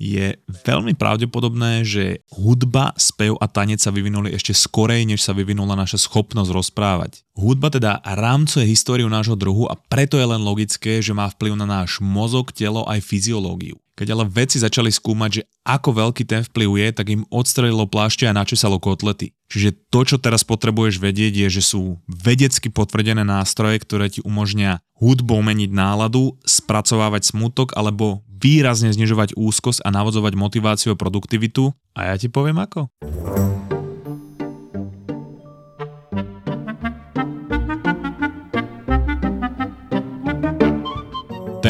je veľmi pravdepodobné, že hudba, spev a tanec sa vyvinuli ešte skorej, než sa vyvinula naša schopnosť rozprávať. Hudba teda rámcuje históriu nášho druhu a preto je len logické, že má vplyv na náš mozog, telo aj fyziológiu. Keď ale vedci začali skúmať, že ako veľký ten vplyv je, tak im odstrelilo plášte a načesalo kotlety. Čiže to, čo teraz potrebuješ vedieť, je, že sú vedecky potvrdené nástroje, ktoré ti umožnia hudbou meniť náladu, spracovávať smutok alebo výrazne znižovať úzkosť a navodzovať motiváciu a produktivitu. A ja ti poviem ako.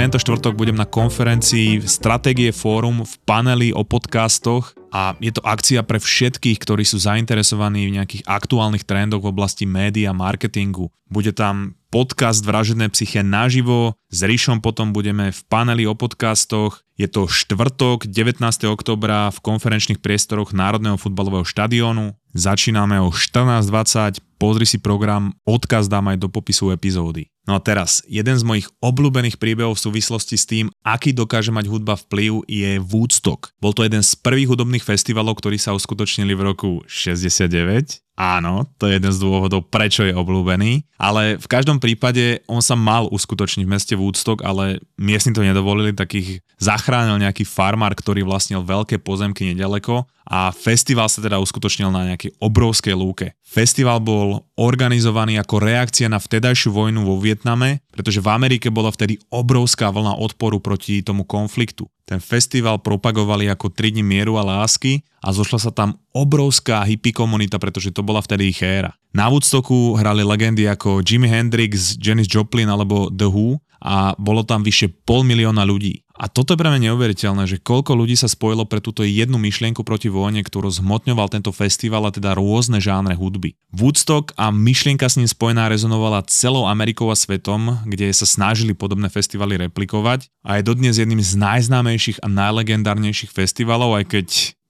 Tento štvrtok budem na konferencii Stratégie Fórum v paneli o podcastoch a je to akcia pre všetkých, ktorí sú zainteresovaní v nejakých aktuálnych trendoch v oblasti média a marketingu. Bude tam podcast Vražené psyche naživo, s Ríšom potom budeme v paneli o podcastoch. Je to štvrtok, 19. oktobra v konferenčných priestoroch Národného futbalového štadiónu. Začíname o 14.20, pozri si program, odkaz dám aj do popisu epizódy. No a teraz, jeden z mojich obľúbených príbehov v súvislosti s tým, aký dokáže mať hudba vplyv, je Woodstock. Bol to jeden z prvých hudobných festivalov, ktorí sa uskutočnili v roku 69 Áno, to je jeden z dôvodov, prečo je obľúbený, ale v každom prípade on sa mal uskutočniť v meste Woodstock, ale miestni to nedovolili, takých zachránil nejaký farmár, ktorý vlastnil veľké pozemky nedaleko a festival sa teda uskutočnil na nejakej obrovskej lúke. Festival bol organizovaný ako reakcia na vtedajšiu vojnu vo Vietname, pretože v Amerike bola vtedy obrovská vlna odporu proti tomu konfliktu. Ten festival propagovali ako 3 dní mieru a lásky a zošla sa tam obrovská hippie komunita, pretože to bola vtedy ich éra. Na Woodstocku hrali legendy ako Jimi Hendrix, Janis Joplin alebo The Who a bolo tam vyše pol milióna ľudí. A toto je pre mňa neuveriteľné, že koľko ľudí sa spojilo pre túto jednu myšlienku proti vojne, ktorú zhmotňoval tento festival a teda rôzne žánre hudby. Woodstock a myšlienka s ním spojená rezonovala celou Amerikou a svetom, kde sa snažili podobné festivaly replikovať a je dodnes jedným z najznámejších a najlegendárnejších festivalov, aj keď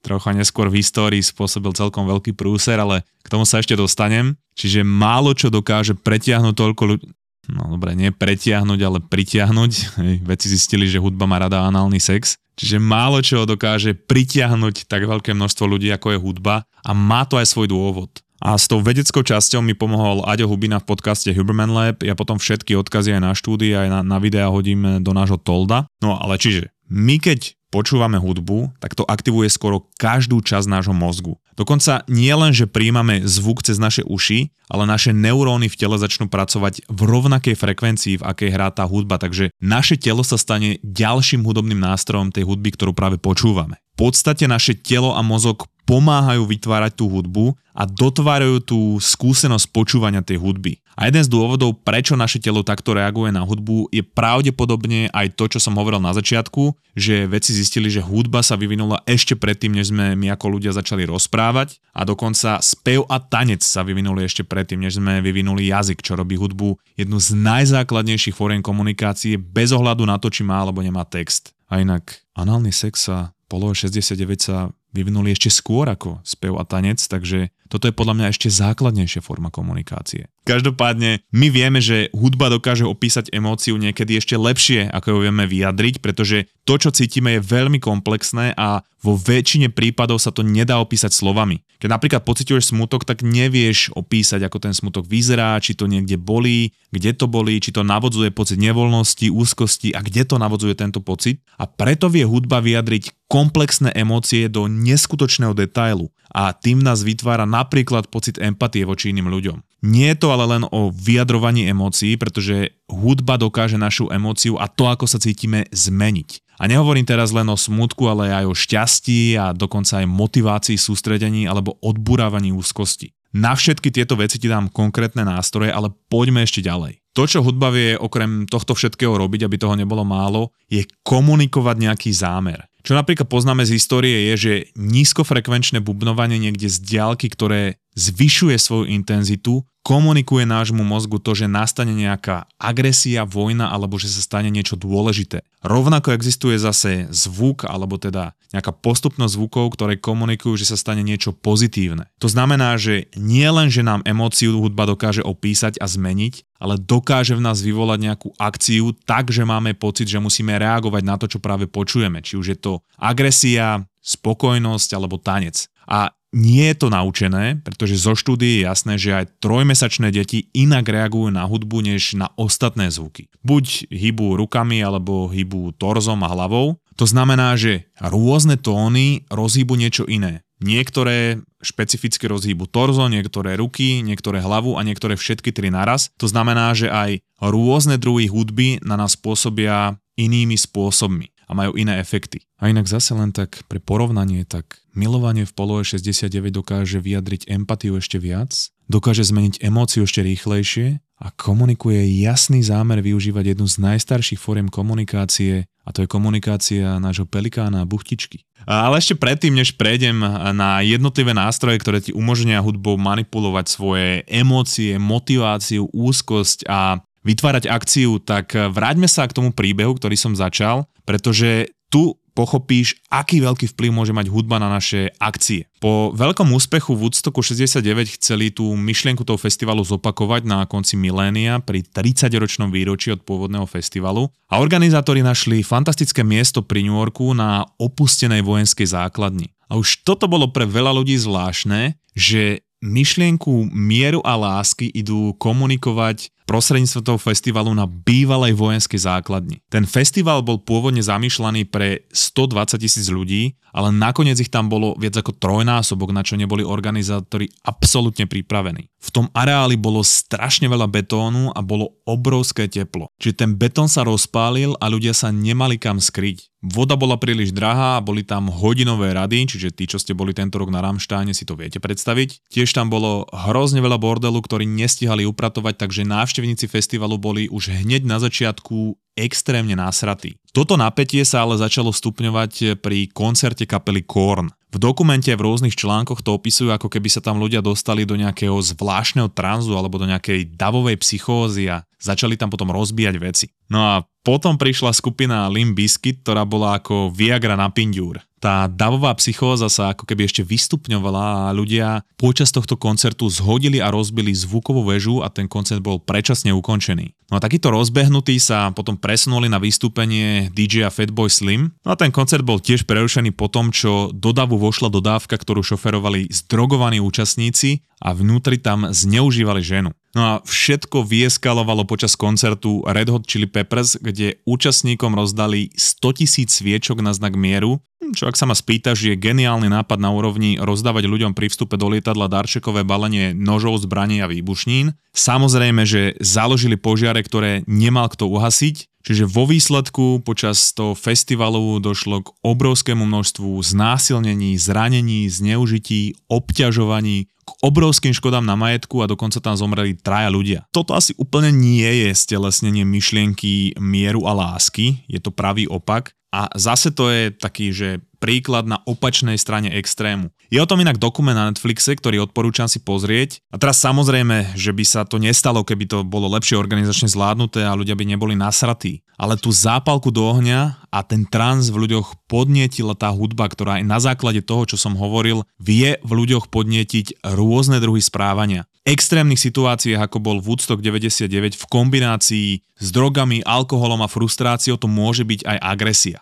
trocha neskôr v histórii spôsobil celkom veľký prúser, ale k tomu sa ešte dostanem. Čiže málo čo dokáže pretiahnuť toľko ľudí, no dobre, nie pretiahnuť, ale pritiahnuť. Hej, vedci zistili, že hudba má rada análny sex. Čiže málo čo dokáže pritiahnuť tak veľké množstvo ľudí, ako je hudba a má to aj svoj dôvod. A s tou vedeckou časťou mi pomohol Aďo Hubina v podcaste Huberman Lab. Ja potom všetky odkazy aj na štúdie, aj na, na videa hodím do nášho tolda. No ale čiže, my keď počúvame hudbu, tak to aktivuje skoro každú časť nášho mozgu. Dokonca nie len, že príjmame zvuk cez naše uši, ale naše neuróny v tele začnú pracovať v rovnakej frekvencii, v akej hrá tá hudba, takže naše telo sa stane ďalším hudobným nástrojom tej hudby, ktorú práve počúvame. V podstate naše telo a mozog pomáhajú vytvárať tú hudbu a dotvárajú tú skúsenosť počúvania tej hudby. A jeden z dôvodov, prečo naše telo takto reaguje na hudbu, je pravdepodobne aj to, čo som hovoril na začiatku, že vedci zistili, že hudba sa vyvinula ešte predtým, než sme my ako ľudia začali rozprávať a dokonca spev a tanec sa vyvinuli ešte predtým, než sme vyvinuli jazyk, čo robí hudbu jednu z najzákladnejších fórien komunikácie bez ohľadu na to, či má alebo nemá text. A inak análny sex sa polo 69 sa vyvinuli ešte skôr ako spev a tanec, takže toto je podľa mňa ešte základnejšia forma komunikácie. Každopádne, my vieme, že hudba dokáže opísať emóciu niekedy ešte lepšie, ako ju vieme vyjadriť, pretože to, čo cítime, je veľmi komplexné a vo väčšine prípadov sa to nedá opísať slovami. Keď napríklad pociťuješ smutok, tak nevieš opísať, ako ten smutok vyzerá, či to niekde bolí, kde to bolí, či to navodzuje pocit nevoľnosti, úzkosti a kde to navodzuje tento pocit. A preto vie hudba vyjadriť komplexné emócie do neskutočného detailu a tým nás vytvára napríklad pocit empatie voči iným ľuďom. Nie je to ale len o vyjadrovaní emócií, pretože hudba dokáže našu emóciu a to, ako sa cítime, zmeniť. A nehovorím teraz len o smutku, ale aj o šťastí a dokonca aj motivácii, sústredení alebo odburávaní úzkosti. Na všetky tieto veci ti dám konkrétne nástroje, ale poďme ešte ďalej. To, čo hudba vie okrem tohto všetkého robiť, aby toho nebolo málo, je komunikovať nejaký zámer. Čo napríklad poznáme z histórie je, že nízkofrekvenčné bubnovanie niekde z diálky, ktoré zvyšuje svoju intenzitu, komunikuje nášmu mozgu to, že nastane nejaká agresia, vojna alebo že sa stane niečo dôležité. Rovnako existuje zase zvuk alebo teda nejaká postupnosť zvukov, ktoré komunikujú, že sa stane niečo pozitívne. To znamená, že nie len, že nám emóciu hudba dokáže opísať a zmeniť, ale dokáže v nás vyvolať nejakú akciu tak, že máme pocit, že musíme reagovať na to, čo práve počujeme. Či už je to agresia, spokojnosť alebo tanec. A nie je to naučené, pretože zo štúdie je jasné, že aj trojmesačné deti inak reagujú na hudbu než na ostatné zvuky. Buď hýbu rukami alebo hýbu torzom a hlavou. To znamená, že rôzne tóny rozhýbu niečo iné. Niektoré špecificky rozhýbu torzo, niektoré ruky, niektoré hlavu a niektoré všetky tri naraz. To znamená, že aj rôzne druhy hudby na nás pôsobia inými spôsobmi a majú iné efekty. A inak zase len tak pre porovnanie, tak milovanie v polohe 69 dokáže vyjadriť empatiu ešte viac, dokáže zmeniť emóciu ešte rýchlejšie a komunikuje jasný zámer využívať jednu z najstarších fóriem komunikácie a to je komunikácia nášho pelikána a buchtičky. Ale ešte predtým, než prejdem na jednotlivé nástroje, ktoré ti umožnia hudbou manipulovať svoje emócie, motiváciu, úzkosť a vytvárať akciu, tak vráťme sa k tomu príbehu, ktorý som začal, pretože tu pochopíš, aký veľký vplyv môže mať hudba na naše akcie. Po veľkom úspechu Woodstocku 69 chceli tú myšlienku toho festivalu zopakovať na konci milénia pri 30-ročnom výročí od pôvodného festivalu a organizátori našli fantastické miesto pri New Yorku na opustenej vojenskej základni. A už toto bolo pre veľa ľudí zvláštne, že myšlienku mieru a lásky idú komunikovať prostredníctvom toho festivalu na bývalej vojenskej základni. Ten festival bol pôvodne zamýšľaný pre 120 tisíc ľudí, ale nakoniec ich tam bolo viac ako trojnásobok, na čo neboli organizátori absolútne pripravení. V tom areáli bolo strašne veľa betónu a bolo obrovské teplo. Čiže ten betón sa rozpálil a ľudia sa nemali kam skryť. Voda bola príliš drahá a boli tam hodinové rady, čiže tí, čo ste boli tento rok na Ramštáne, si to viete predstaviť. Tiež tam bolo hrozne veľa bordelu, ktorí nestihali upratovať, takže návštevníci festivalu boli už hneď na začiatku extrémne násratí. Toto napätie sa ale začalo stupňovať pri koncerte kapely Korn. V dokumente v rôznych článkoch to opisujú, ako keby sa tam ľudia dostali do nejakého zvláštneho tranzu alebo do nejakej davovej psychózy a začali tam potom rozbíjať veci. No a potom prišla skupina Limp Bizkit, ktorá bola ako Viagra na pinďúr tá davová psychóza sa ako keby ešte vystupňovala a ľudia počas tohto koncertu zhodili a rozbili zvukovú väžu a ten koncert bol predčasne ukončený. No a takýto rozbehnutí sa potom presunuli na vystúpenie DJ Fatboy Slim. No a ten koncert bol tiež prerušený po tom, čo do davu vošla dodávka, ktorú šoferovali zdrogovaní účastníci a vnútri tam zneužívali ženu. No a všetko vyeskalovalo počas koncertu Red Hot Chili Peppers, kde účastníkom rozdali 100 tisíc sviečok na znak mieru, čo ak sa ma spýtaš, je geniálny nápad na úrovni rozdávať ľuďom pri vstupe do lietadla darčekové balenie nožov, zbraní a výbušnín. Samozrejme, že založili požiare, ktoré nemal kto uhasiť, Čiže vo výsledku počas toho festivalu došlo k obrovskému množstvu znásilnení, zranení, zneužití, obťažovaní, obrovským škodám na majetku a dokonca tam zomreli traja ľudia. Toto asi úplne nie je stelesnenie myšlienky mieru a lásky, je to pravý opak. A zase to je taký, že príklad na opačnej strane extrému. Je o tom inak dokument na Netflixe, ktorý odporúčam si pozrieť. A teraz samozrejme, že by sa to nestalo, keby to bolo lepšie organizačne zvládnuté a ľudia by neboli nasratí. Ale tú zápalku do ohňa a ten trans v ľuďoch podnietila tá hudba, ktorá aj na základe toho, čo som hovoril, vie v ľuďoch podnietiť rôzne druhy správania extrémnych situáciách, ako bol Woodstock 99, v kombinácii s drogami, alkoholom a frustráciou to môže byť aj agresia.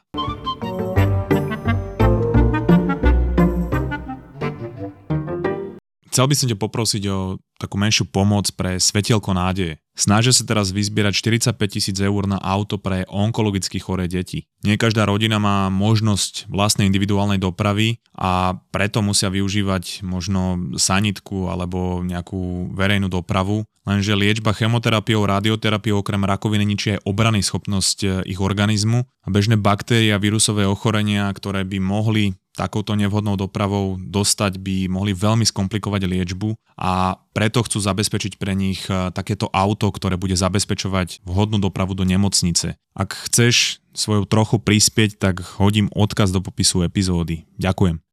Chcel by som ťa poprosiť o takú menšiu pomoc pre Svetielko nádeje. Snažia sa teraz vyzbierať 45 tisíc eur na auto pre onkologicky choré deti. Nie každá rodina má možnosť vlastnej individuálnej dopravy a preto musia využívať možno sanitku alebo nejakú verejnú dopravu. Lenže liečba chemoterapiou, radioterapiou okrem rakoviny ničí aj obrany schopnosť ich organizmu a bežné baktérie a vírusové ochorenia, ktoré by mohli takouto nevhodnou dopravou dostať, by mohli veľmi skomplikovať liečbu a preto chcú zabezpečiť pre nich e, takéto auto, ktoré bude zabezpečovať vhodnú dopravu do nemocnice. Ak chceš svoju trochu prispieť, tak hodím odkaz do popisu epizódy. Ďakujem.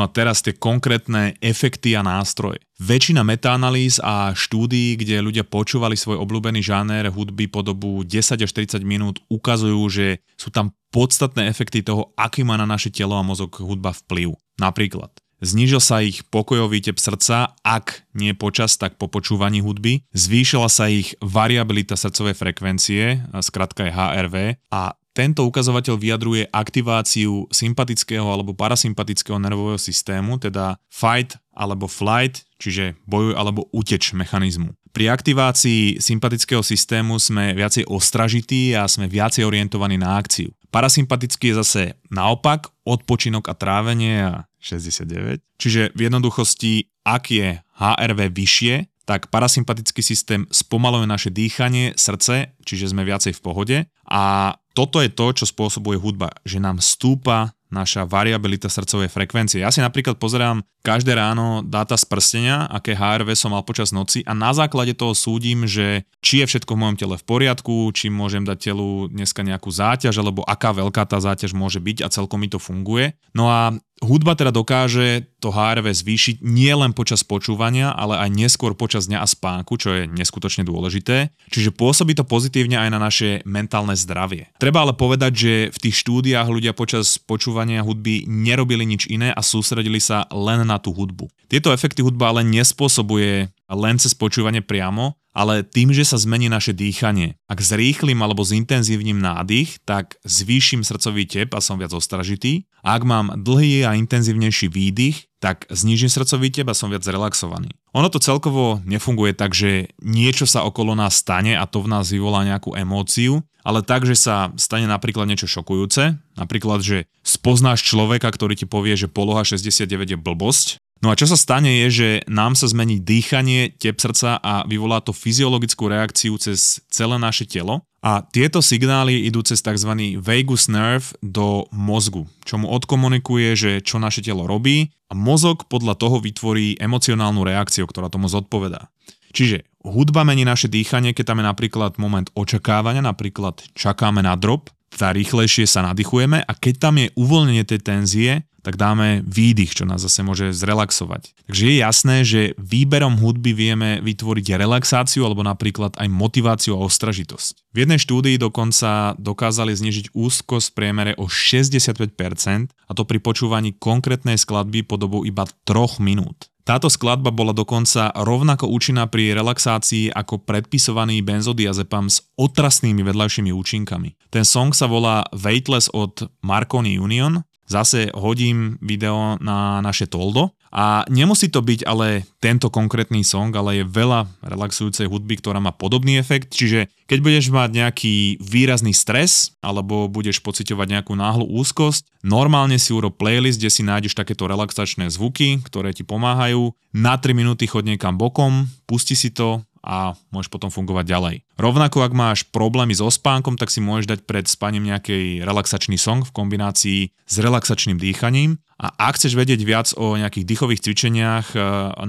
No a teraz tie konkrétne efekty a nástroje. Väčšina metaanalýz a štúdií, kde ľudia počúvali svoj obľúbený žáner hudby po dobu 10 až 30 minút, ukazujú, že sú tam podstatné efekty toho, aký má na naše telo a mozog hudba vplyv. Napríklad, Znížil sa ich pokojový tep srdca, ak nie počas, tak po počúvaní hudby. Zvýšila sa ich variabilita srdcovej frekvencie, skratka je HRV, a tento ukazovateľ vyjadruje aktiváciu sympatického alebo parasympatického nervového systému, teda fight alebo flight, čiže bojuj alebo uteč mechanizmu. Pri aktivácii sympatického systému sme viacej ostražití a sme viacej orientovaní na akciu. Parasympatický je zase naopak odpočinok a trávenie a 69. Čiže v jednoduchosti, ak je HRV vyššie, tak parasympatický systém spomaluje naše dýchanie, srdce, čiže sme viacej v pohode a toto je to, čo spôsobuje hudba, že nám stúpa naša variabilita srdcovej frekvencie. Ja si napríklad pozerám každé ráno dáta z prstenia, aké HRV som mal počas noci a na základe toho súdim, že či je všetko v mojom tele v poriadku, či môžem dať telu dneska nejakú záťaž, alebo aká veľká tá záťaž môže byť a celkom mi to funguje. No a Hudba teda dokáže to HRV zvýšiť nie len počas počúvania, ale aj neskôr počas dňa a spánku, čo je neskutočne dôležité. Čiže pôsobí to pozitívne aj na naše mentálne zdravie. Treba ale povedať, že v tých štúdiách ľudia počas počúvania hudby nerobili nič iné a sústredili sa len na tú hudbu. Tieto efekty hudba ale nespôsobuje len cez počúvanie priamo, ale tým, že sa zmení naše dýchanie. Ak zrýchlim alebo zintenzívnim nádych, tak zvýšim srdcový tep a som viac ostražitý. A ak mám dlhý a intenzívnejší výdych, tak znížim srdcový tep a som viac relaxovaný. Ono to celkovo nefunguje tak, že niečo sa okolo nás stane a to v nás vyvolá nejakú emóciu, ale tak, že sa stane napríklad niečo šokujúce, napríklad, že spoznáš človeka, ktorý ti povie, že poloha 69 je blbosť, No a čo sa stane je, že nám sa zmení dýchanie, tep srdca a vyvolá to fyziologickú reakciu cez celé naše telo. A tieto signály idú cez tzv. vagus nerve do mozgu, čo mu odkomunikuje, že čo naše telo robí a mozog podľa toho vytvorí emocionálnu reakciu, ktorá tomu zodpovedá. Čiže hudba mení naše dýchanie, keď tam je napríklad moment očakávania, napríklad čakáme na drop, teda rýchlejšie sa nadýchujeme a keď tam je uvoľnenie tej tenzie, tak dáme výdych, čo nás zase môže zrelaxovať. Takže je jasné, že výberom hudby vieme vytvoriť relaxáciu alebo napríklad aj motiváciu a ostražitosť. V jednej štúdii dokonca dokázali znižiť úzkosť v priemere o 65% a to pri počúvaní konkrétnej skladby po dobu iba 3 minút. Táto skladba bola dokonca rovnako účinná pri relaxácii ako predpisovaný benzodiazepam s otrasnými vedľajšími účinkami. Ten song sa volá Weightless od Marconi Union Zase hodím video na naše toldo a nemusí to byť ale tento konkrétny song, ale je veľa relaxujúcej hudby, ktorá má podobný efekt, čiže keď budeš mať nejaký výrazný stres alebo budeš pocitovať nejakú náhlu úzkosť, normálne si urob playlist, kde si nájdeš takéto relaxačné zvuky, ktoré ti pomáhajú. Na 3 minúty chod niekam bokom, pusti si to, a môžeš potom fungovať ďalej. Rovnako ak máš problémy so spánkom, tak si môžeš dať pred spaním nejaký relaxačný song v kombinácii s relaxačným dýchaním. A ak chceš vedieť viac o nejakých dýchových cvičeniach e,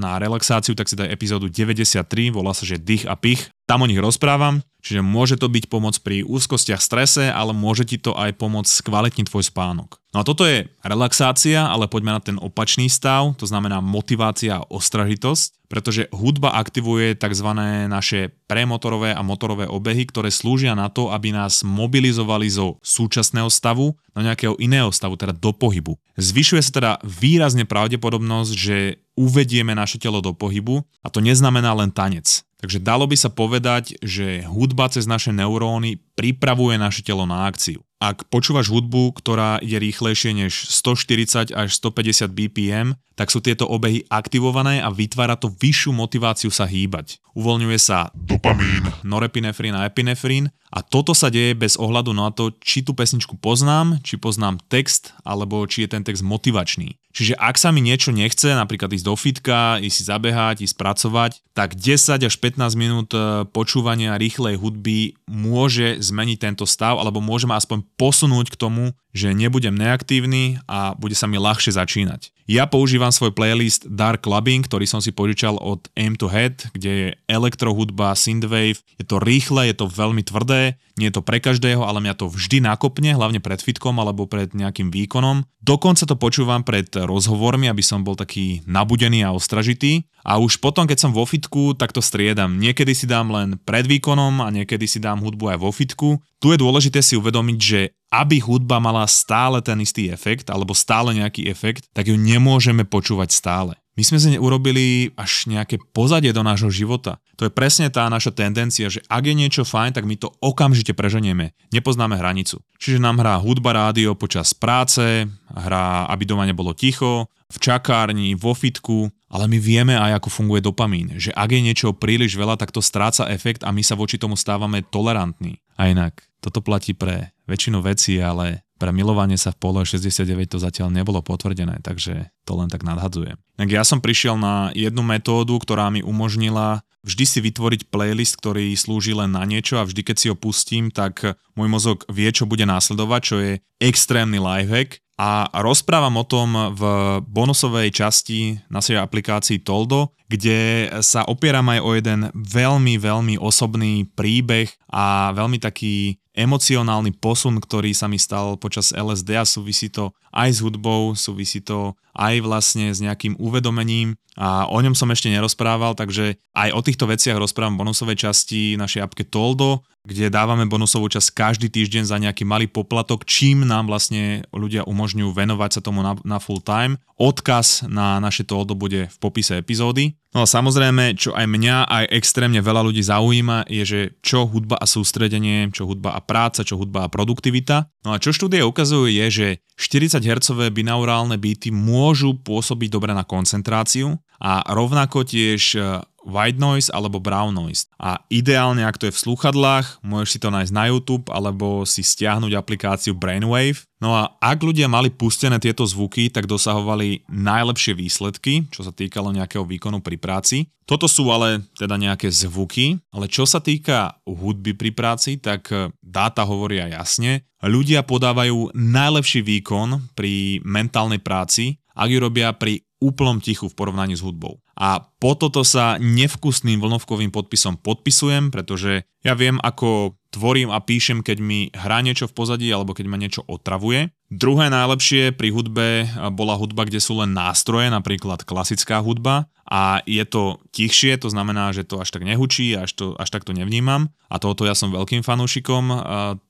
na relaxáciu, tak si daj epizódu 93, volá sa, že dých a pich. Tam o nich rozprávam, čiže môže to byť pomoc pri úzkostiach, strese, ale môže ti to aj pomôcť skvalitniť tvoj spánok. No a toto je relaxácia, ale poďme na ten opačný stav, to znamená motivácia a ostražitosť, pretože hudba aktivuje tzv. naše premotorové a motorové obehy, ktoré slúžia na to, aby nás mobilizovali zo súčasného stavu do nejakého iného stavu, teda do pohybu. Zvyšuje sa teda výrazne pravdepodobnosť, že uvedieme naše telo do pohybu a to neznamená len tanec. Takže dalo by sa povedať, že hudba cez naše neuróny pripravuje naše telo na akciu. ak počúvaš hudbu, ktorá je rýchlejšie než 140 až 150 BPM, tak sú tieto obehy aktivované a vytvára to vyššiu motiváciu sa hýbať. Uvoľňuje sa dopamín, norepinefrín a epinefrín a toto sa deje bez ohľadu na to, či tú pesničku poznám, či poznám text, alebo či je ten text motivačný. Čiže ak sa mi niečo nechce, napríklad ísť do fitka, ísť si zabehať, ísť pracovať, tak 10 až 15 minút e, počúvania rýchlej hudby môže zmeniť tento stav, alebo môže ma aspoň posunúť k tomu, že nebudem neaktívny a bude sa mi ľahšie začínať. Ja používam svoj playlist Dark Clubbing, ktorý som si požičal od Aim to Head, kde je elektrohudba, synthwave, je to rýchle, je to veľmi tvrdé, nie je to pre každého, ale mňa to vždy nakopne, hlavne pred fitkom alebo pred nejakým výkonom. Dokonca to počúvam pred rozhovormi, aby som bol taký nabudený a ostražitý. A už potom, keď som vo fitku, tak to striedam. Niekedy si dám len pred výkonom a niekedy si dám hudbu aj vo fitku. Tu je dôležité si uvedomiť, že aby hudba mala stále ten istý efekt, alebo stále nejaký efekt, tak ju nemôžeme počúvať stále. My sme si urobili až nejaké pozadie do nášho života. To je presne tá naša tendencia, že ak je niečo fajn, tak my to okamžite preženieme. Nepoznáme hranicu. Čiže nám hrá hudba rádio počas práce, hrá, aby doma nebolo ticho, v čakárni, vo fitku, ale my vieme aj, ako funguje dopamín. Že ak je niečo príliš veľa, tak to stráca efekt a my sa voči tomu stávame tolerantní. A inak, toto platí pre väčšinu vecí, ale pre milovanie sa v pole 69 to zatiaľ nebolo potvrdené, takže to len tak nadhadzujem. Tak ja som prišiel na jednu metódu, ktorá mi umožnila vždy si vytvoriť playlist, ktorý slúži len na niečo a vždy, keď si ho pustím, tak môj mozog vie, čo bude následovať, čo je extrémny lifehack a rozprávam o tom v bonusovej časti našej aplikácii Toldo, kde sa opieram aj o jeden veľmi, veľmi osobný príbeh a veľmi taký emocionálny posun, ktorý sa mi stal počas LSD a súvisí to aj s hudbou, súvisí to aj vlastne s nejakým uvedomením a o ňom som ešte nerozprával, takže aj o týchto veciach rozprávam v bonusovej časti našej apke Toldo, kde dávame bonusovú časť každý týždeň za nejaký malý poplatok, čím nám vlastne ľudia umožňujú venovať sa tomu na, na full time. Odkaz na naše Toldo bude v popise epizódy. No a samozrejme, čo aj mňa, aj extrémne veľa ľudí zaujíma, je, že čo hudba a sústredenie, čo hudba a práca, čo hudba a produktivita. No a čo štúdie ukazujú je, že 40 Hz binaurálne byty môžu pôsobiť dobre na koncentráciu a rovnako tiež white noise alebo brown noise. A ideálne, ak to je v slúchadlách, môžeš si to nájsť na YouTube alebo si stiahnuť aplikáciu Brainwave. No a ak ľudia mali pustené tieto zvuky, tak dosahovali najlepšie výsledky, čo sa týkalo nejakého výkonu pri práci. Toto sú ale teda nejaké zvuky, ale čo sa týka hudby pri práci, tak dáta hovoria jasne. Ľudia podávajú najlepší výkon pri mentálnej práci, ak ju robia pri úplnom tichu v porovnaní s hudbou. A po toto sa nevkusným vlnovkovým podpisom podpisujem, pretože ja viem, ako tvorím a píšem, keď mi hrá niečo v pozadí alebo keď ma niečo otravuje. Druhé najlepšie pri hudbe bola hudba, kde sú len nástroje, napríklad klasická hudba a je to tichšie, to znamená, že to až tak nehučí, až, to, až tak to nevnímam a tohoto ja som veľkým fanúšikom.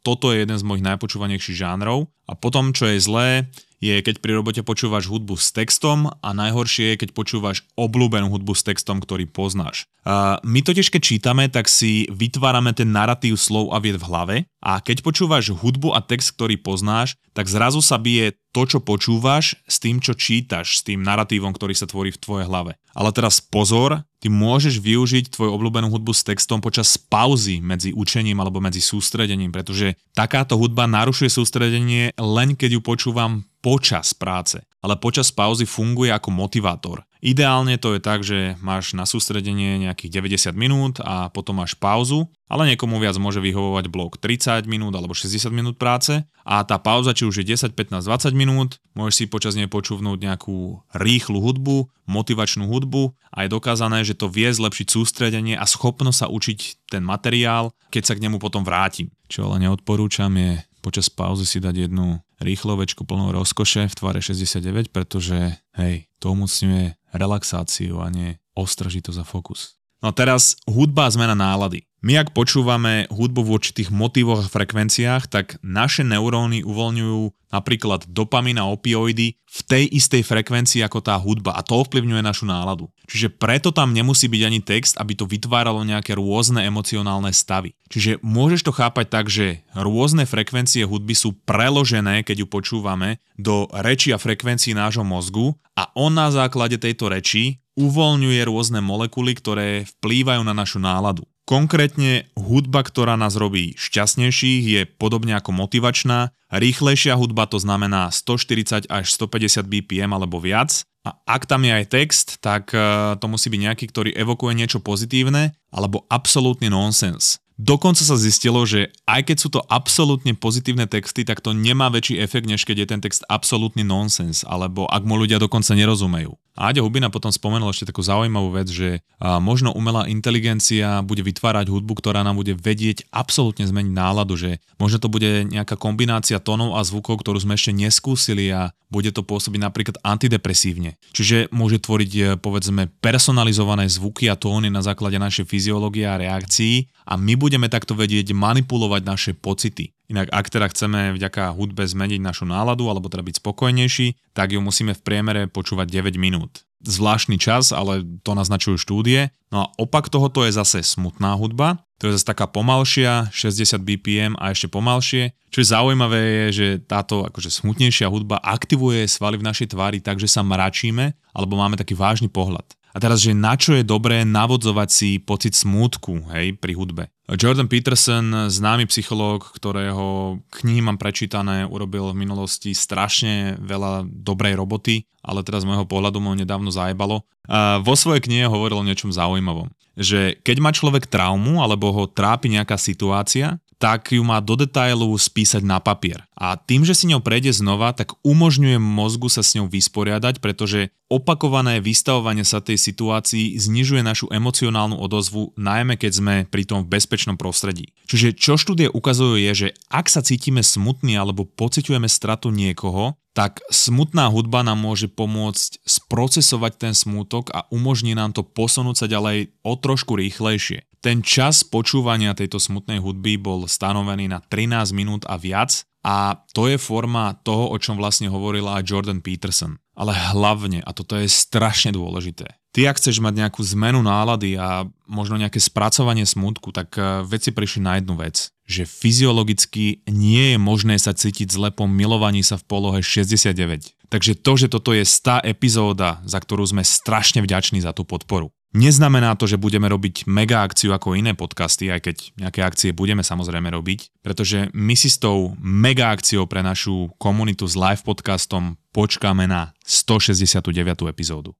Toto je jeden z mojich najpočúvanejších žánrov a potom, čo je zlé, je, keď pri robote počúvaš hudbu s textom a najhoršie je, keď počúvaš obľúbenú hudbu s textom, ktorý poznáš. Uh, my totiž, keď čítame, tak si vytvárame ten narratív slov a vied v hlave a keď počúvaš hudbu a text, ktorý poznáš, tak zrazu sa bije to, čo počúvaš s tým, čo čítaš, s tým narratívom, ktorý sa tvorí v tvojej hlave. Ale teraz pozor, ty môžeš využiť tvoju obľúbenú hudbu s textom počas pauzy medzi učením alebo medzi sústredením, pretože takáto hudba narušuje sústredenie len keď ju počúvam počas práce. Ale počas pauzy funguje ako motivátor. Ideálne to je tak, že máš na sústredenie nejakých 90 minút a potom máš pauzu, ale niekomu viac môže vyhovovať blok 30 minút alebo 60 minút práce a tá pauza, či už je 10, 15, 20 minút, môžeš si počas nej počúvnuť nejakú rýchlu hudbu, motivačnú hudbu a je dokázané, že to vie zlepšiť sústredenie a schopnosť sa učiť ten materiál, keď sa k nemu potom vrátim. Čo ale neodporúčam je počas pauzy si dať jednu rýchlovečku plnú rozkoše v tvare 69, pretože hej, to umocňuje relaxáciu a nie ostražitosť a fokus. No a teraz hudba a zmena nálady. My ak počúvame hudbu v určitých motivoch a frekvenciách, tak naše neuróny uvoľňujú napríklad dopamín a opioidy v tej istej frekvencii ako tá hudba a to ovplyvňuje našu náladu. Čiže preto tam nemusí byť ani text, aby to vytváralo nejaké rôzne emocionálne stavy. Čiže môžeš to chápať tak, že rôzne frekvencie hudby sú preložené, keď ju počúvame, do reči a frekvencií nášho mozgu a on na základe tejto reči uvoľňuje rôzne molekuly, ktoré vplývajú na našu náladu. Konkrétne hudba, ktorá nás robí šťastnejších, je podobne ako motivačná. Rýchlejšia hudba to znamená 140 až 150 BPM alebo viac. A ak tam je aj text, tak e, to musí byť nejaký, ktorý evokuje niečo pozitívne alebo absolútny nonsens. Dokonca sa zistilo, že aj keď sú to absolútne pozitívne texty, tak to nemá väčší efekt, než keď je ten text absolútny nonsens, alebo ak mu ľudia dokonca nerozumejú. A Aďo Hubina potom spomenul ešte takú zaujímavú vec, že možno umelá inteligencia bude vytvárať hudbu, ktorá nám bude vedieť absolútne zmeniť náladu, že možno to bude nejaká kombinácia tónov a zvukov, ktorú sme ešte neskúsili a bude to pôsobiť napríklad antidepresívne. Čiže môže tvoriť e, povedzme personalizované zvuky a tóny na základe našej fyziológie a reakcií a my budeme takto vedieť manipulovať naše pocity. Inak ak teda chceme vďaka hudbe zmeniť našu náladu alebo teda byť spokojnejší, tak ju musíme v priemere počúvať 9 minút. Zvláštny čas, ale to naznačujú štúdie. No a opak tohoto je zase smutná hudba, to je zase taká pomalšia, 60 BPM a ešte pomalšie. Čo je zaujímavé je, že táto akože smutnejšia hudba aktivuje svaly v našej tvári tak, že sa mračíme alebo máme taký vážny pohľad. A teraz, že na čo je dobré navodzovať si pocit smútku hej, pri hudbe. Jordan Peterson, známy psychológ, ktorého knihy mám prečítané, urobil v minulosti strašne veľa dobrej roboty, ale teraz z môjho pohľadu mu nedávno zajebalo. A vo svojej knihe hovoril o niečom zaujímavom. Že keď má človek traumu alebo ho trápi nejaká situácia, tak ju má do detailu spísať na papier. A tým, že si ňou prejde znova, tak umožňuje mozgu sa s ňou vysporiadať, pretože opakované vystavovanie sa tej situácii znižuje našu emocionálnu odozvu, najmä keď sme pri tom v bezpečnom prostredí. Čiže čo štúdie ukazujú je, že ak sa cítime smutný alebo pociťujeme stratu niekoho, tak smutná hudba nám môže pomôcť sprocesovať ten smútok a umožní nám to posunúť sa ďalej o trošku rýchlejšie. Ten čas počúvania tejto smutnej hudby bol stanovený na 13 minút a viac a to je forma toho, o čom vlastne hovorila aj Jordan Peterson. Ale hlavne, a toto je strašne dôležité, ty ak chceš mať nejakú zmenu nálady a možno nejaké spracovanie smutku, tak eh, veci prišli na jednu vec, že fyziologicky nie je možné sa cítiť zle po milovaní sa v polohe 69. Takže to, že toto je 100 epizóda, za ktorú sme strašne vďační za tú podporu. Neznamená to, že budeme robiť mega akciu ako iné podcasty, aj keď nejaké akcie budeme samozrejme robiť, pretože my si s tou mega akciou pre našu komunitu s live podcastom počkáme na 169. epizódu.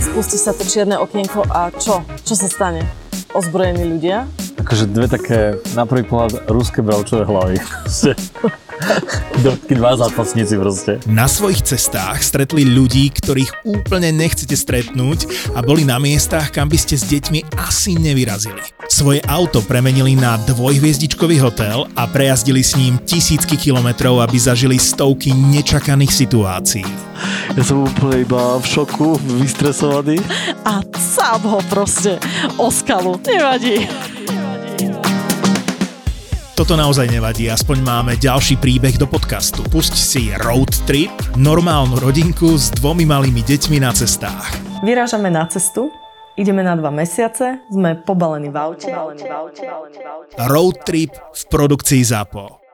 Spustí sa to čierne okienko a čo? Čo sa stane? Ozbrojení ľudia? Akože dve také, na prvý pohľad, ruské bravčové hlavy. Takí dva zápasníci proste. Na svojich cestách stretli ľudí, ktorých úplne nechcete stretnúť a boli na miestach, kam by ste s deťmi asi nevyrazili. Svoje auto premenili na dvojhviezdičkový hotel a prejazdili s ním tisícky kilometrov, aby zažili stovky nečakaných situácií. Ja som úplne iba v šoku, vystresovaný. A sám ho proste o skalu. Nevadí. Toto naozaj nevadí, aspoň máme ďalší príbeh do podcastu. Pusť si Road Trip, normálnu rodinku s dvomi malými deťmi na cestách. Vyrážame na cestu, ideme na dva mesiace, sme pobalení v aute. Road Trip v produkcii ZAPO.